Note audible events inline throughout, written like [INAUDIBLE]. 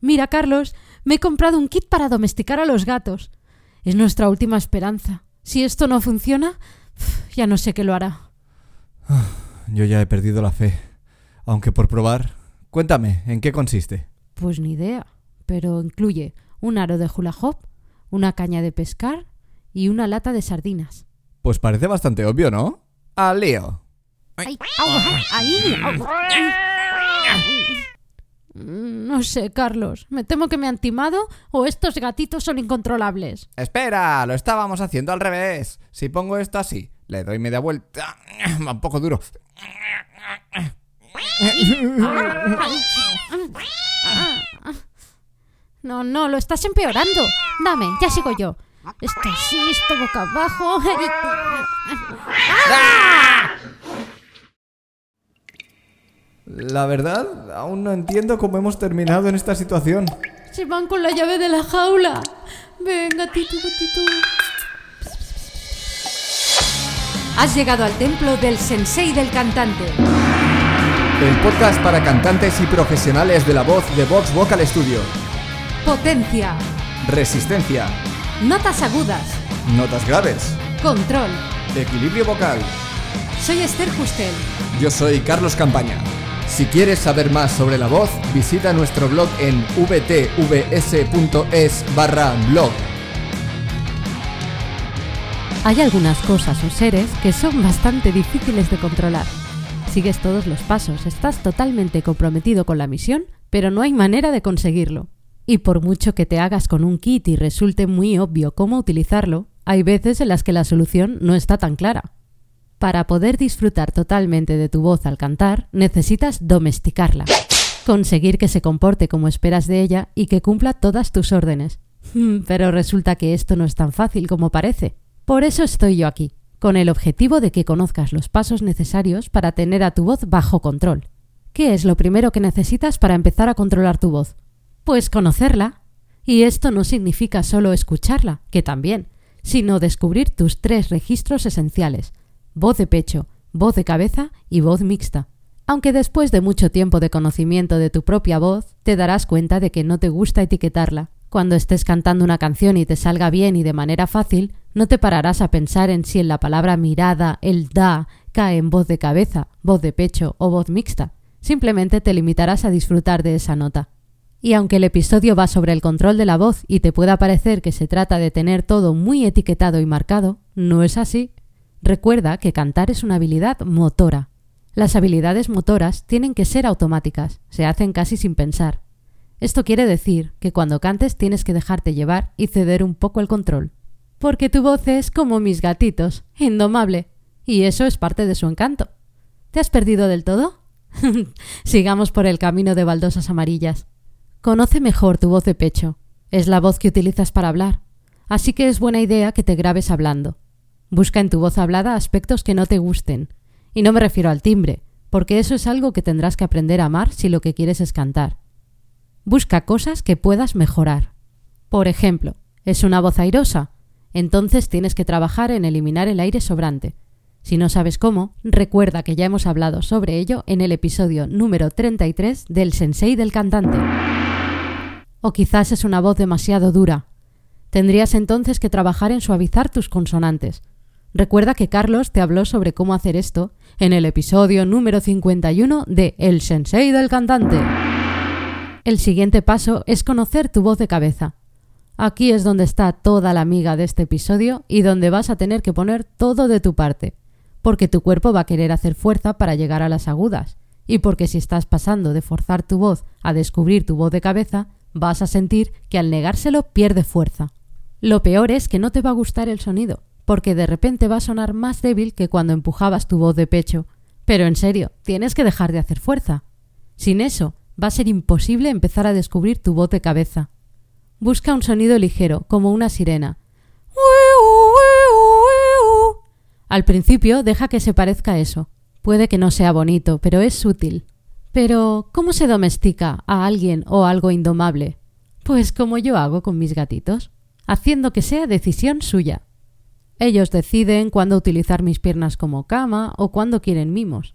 Mira, Carlos, me he comprado un kit para domesticar a los gatos. Es nuestra última esperanza. Si esto no funciona, ya no sé qué lo hará. [SIGHS] Yo ya he perdido la fe. Aunque por probar. Cuéntame, ¿en qué consiste? Pues ni idea, pero incluye un aro de hula hoop, una caña de pescar y una lata de sardinas. Pues parece bastante obvio, ¿no? ¡Al lío! Ay, au, ahí, au. [LAUGHS] No sé, Carlos. Me temo que me han timado o estos gatitos son incontrolables. Espera, lo estábamos haciendo al revés. Si pongo esto así, le doy media vuelta. Va un poco duro. No, no, lo estás empeorando. Dame, ya sigo yo. Esto así, esto boca abajo. La verdad, aún no entiendo cómo hemos terminado en esta situación. Se van con la llave de la jaula. Ven, gatito, gatito. Has llegado al templo del sensei del cantante. El podcast para cantantes y profesionales de la voz de Vox Vocal Studio. Potencia. Resistencia. Notas agudas. Notas graves. Control. Equilibrio vocal. Soy Esther Justel. Yo soy Carlos Campaña. Si quieres saber más sobre la voz, visita nuestro blog en vtvs.es barra blog. Hay algunas cosas o seres que son bastante difíciles de controlar. Sigues todos los pasos, estás totalmente comprometido con la misión, pero no hay manera de conseguirlo. Y por mucho que te hagas con un kit y resulte muy obvio cómo utilizarlo, hay veces en las que la solución no está tan clara. Para poder disfrutar totalmente de tu voz al cantar, necesitas domesticarla. Conseguir que se comporte como esperas de ella y que cumpla todas tus órdenes. Pero resulta que esto no es tan fácil como parece. Por eso estoy yo aquí, con el objetivo de que conozcas los pasos necesarios para tener a tu voz bajo control. ¿Qué es lo primero que necesitas para empezar a controlar tu voz? Pues conocerla. Y esto no significa solo escucharla, que también, sino descubrir tus tres registros esenciales, voz de pecho, voz de cabeza y voz mixta. Aunque después de mucho tiempo de conocimiento de tu propia voz, te darás cuenta de que no te gusta etiquetarla. Cuando estés cantando una canción y te salga bien y de manera fácil, no te pararás a pensar en si en la palabra mirada, el da, cae en voz de cabeza, voz de pecho o voz mixta. Simplemente te limitarás a disfrutar de esa nota. Y aunque el episodio va sobre el control de la voz y te pueda parecer que se trata de tener todo muy etiquetado y marcado, no es así. Recuerda que cantar es una habilidad motora. Las habilidades motoras tienen que ser automáticas, se hacen casi sin pensar. Esto quiere decir que cuando cantes tienes que dejarte llevar y ceder un poco el control. Porque tu voz es como mis gatitos, indomable, y eso es parte de su encanto. ¿Te has perdido del todo? [LAUGHS] Sigamos por el camino de baldosas amarillas. Conoce mejor tu voz de pecho. Es la voz que utilizas para hablar. Así que es buena idea que te grabes hablando. Busca en tu voz hablada aspectos que no te gusten. Y no me refiero al timbre, porque eso es algo que tendrás que aprender a amar si lo que quieres es cantar. Busca cosas que puedas mejorar. Por ejemplo, ¿es una voz airosa? Entonces tienes que trabajar en eliminar el aire sobrante. Si no sabes cómo, recuerda que ya hemos hablado sobre ello en el episodio número 33 del Sensei del cantante. O quizás es una voz demasiado dura. Tendrías entonces que trabajar en suavizar tus consonantes. Recuerda que Carlos te habló sobre cómo hacer esto en el episodio número 51 de El Sensei del cantante. El siguiente paso es conocer tu voz de cabeza. Aquí es donde está toda la amiga de este episodio y donde vas a tener que poner todo de tu parte, porque tu cuerpo va a querer hacer fuerza para llegar a las agudas, y porque si estás pasando de forzar tu voz a descubrir tu voz de cabeza, vas a sentir que al negárselo pierde fuerza. Lo peor es que no te va a gustar el sonido, porque de repente va a sonar más débil que cuando empujabas tu voz de pecho. Pero en serio, tienes que dejar de hacer fuerza. Sin eso, va a ser imposible empezar a descubrir tu voz de cabeza. Busca un sonido ligero, como una sirena. Al principio deja que se parezca a eso. Puede que no sea bonito, pero es útil. Pero, ¿cómo se domestica a alguien o algo indomable? Pues como yo hago con mis gatitos, haciendo que sea decisión suya. Ellos deciden cuándo utilizar mis piernas como cama o cuándo quieren mimos.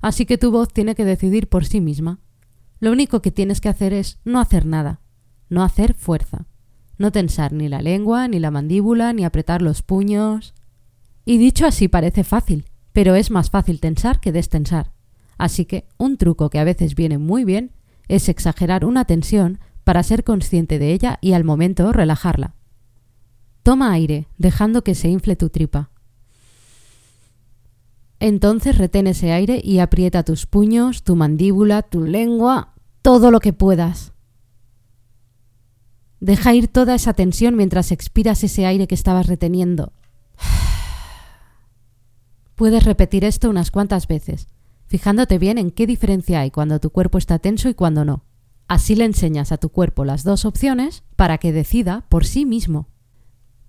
Así que tu voz tiene que decidir por sí misma. Lo único que tienes que hacer es no hacer nada, no hacer fuerza, no tensar ni la lengua, ni la mandíbula, ni apretar los puños. Y dicho así parece fácil, pero es más fácil tensar que destensar. Así que un truco que a veces viene muy bien es exagerar una tensión para ser consciente de ella y al momento relajarla. Toma aire, dejando que se infle tu tripa. Entonces retén ese aire y aprieta tus puños, tu mandíbula, tu lengua, todo lo que puedas. Deja ir toda esa tensión mientras expiras ese aire que estabas reteniendo. [SIGHS] Puedes repetir esto unas cuantas veces, fijándote bien en qué diferencia hay cuando tu cuerpo está tenso y cuando no. Así le enseñas a tu cuerpo las dos opciones para que decida por sí mismo.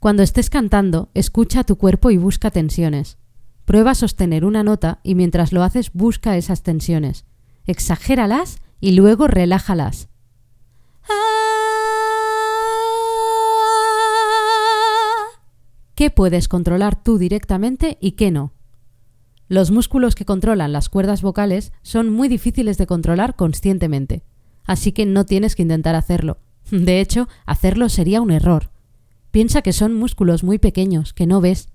Cuando estés cantando, escucha a tu cuerpo y busca tensiones. Prueba a sostener una nota y mientras lo haces busca esas tensiones. Exagéralas y luego relájalas. ¿Qué puedes controlar tú directamente y qué no? Los músculos que controlan las cuerdas vocales son muy difíciles de controlar conscientemente, así que no tienes que intentar hacerlo. De hecho, hacerlo sería un error. Piensa que son músculos muy pequeños, que no ves.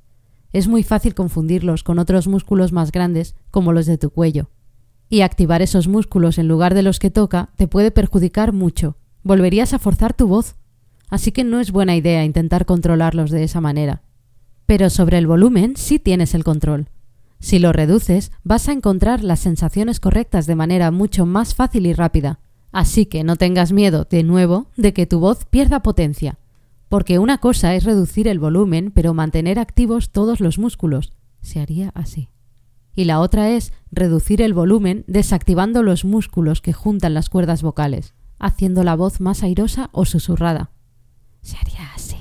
Es muy fácil confundirlos con otros músculos más grandes, como los de tu cuello. Y activar esos músculos en lugar de los que toca te puede perjudicar mucho. Volverías a forzar tu voz. Así que no es buena idea intentar controlarlos de esa manera. Pero sobre el volumen sí tienes el control. Si lo reduces, vas a encontrar las sensaciones correctas de manera mucho más fácil y rápida. Así que no tengas miedo, de nuevo, de que tu voz pierda potencia. Porque una cosa es reducir el volumen, pero mantener activos todos los músculos. Se haría así. Y la otra es reducir el volumen desactivando los músculos que juntan las cuerdas vocales, haciendo la voz más airosa o susurrada. Se haría así.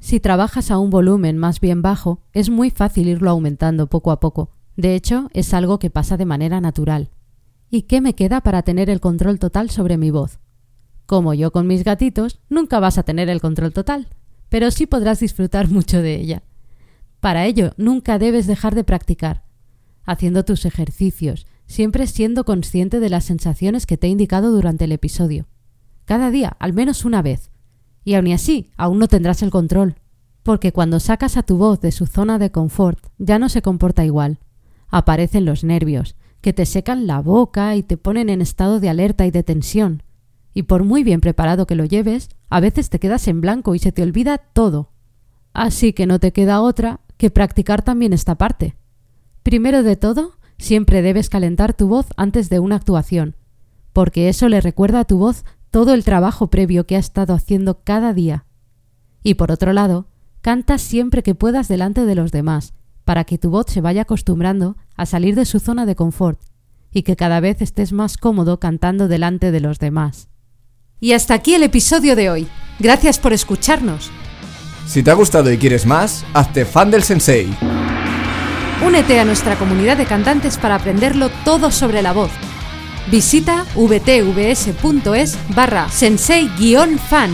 Si trabajas a un volumen más bien bajo, es muy fácil irlo aumentando poco a poco. De hecho, es algo que pasa de manera natural. ¿Y qué me queda para tener el control total sobre mi voz? Como yo con mis gatitos, nunca vas a tener el control total, pero sí podrás disfrutar [LAUGHS] mucho de ella. Para ello, nunca debes dejar de practicar, haciendo tus ejercicios, siempre siendo consciente de las sensaciones que te he indicado durante el episodio. Cada día, al menos una vez. Y aun así, aún no tendrás el control, porque cuando sacas a tu voz de su zona de confort ya no se comporta igual. Aparecen los nervios, que te secan la boca y te ponen en estado de alerta y de tensión. Y por muy bien preparado que lo lleves, a veces te quedas en blanco y se te olvida todo. Así que no te queda otra que practicar también esta parte. Primero de todo, siempre debes calentar tu voz antes de una actuación, porque eso le recuerda a tu voz todo el trabajo previo que ha estado haciendo cada día. Y por otro lado, canta siempre que puedas delante de los demás, para que tu voz se vaya acostumbrando a salir de su zona de confort y que cada vez estés más cómodo cantando delante de los demás. Y hasta aquí el episodio de hoy. Gracias por escucharnos. Si te ha gustado y quieres más, hazte fan del sensei. Únete a nuestra comunidad de cantantes para aprenderlo todo sobre la voz Visita vtvs.es barra sensei-fan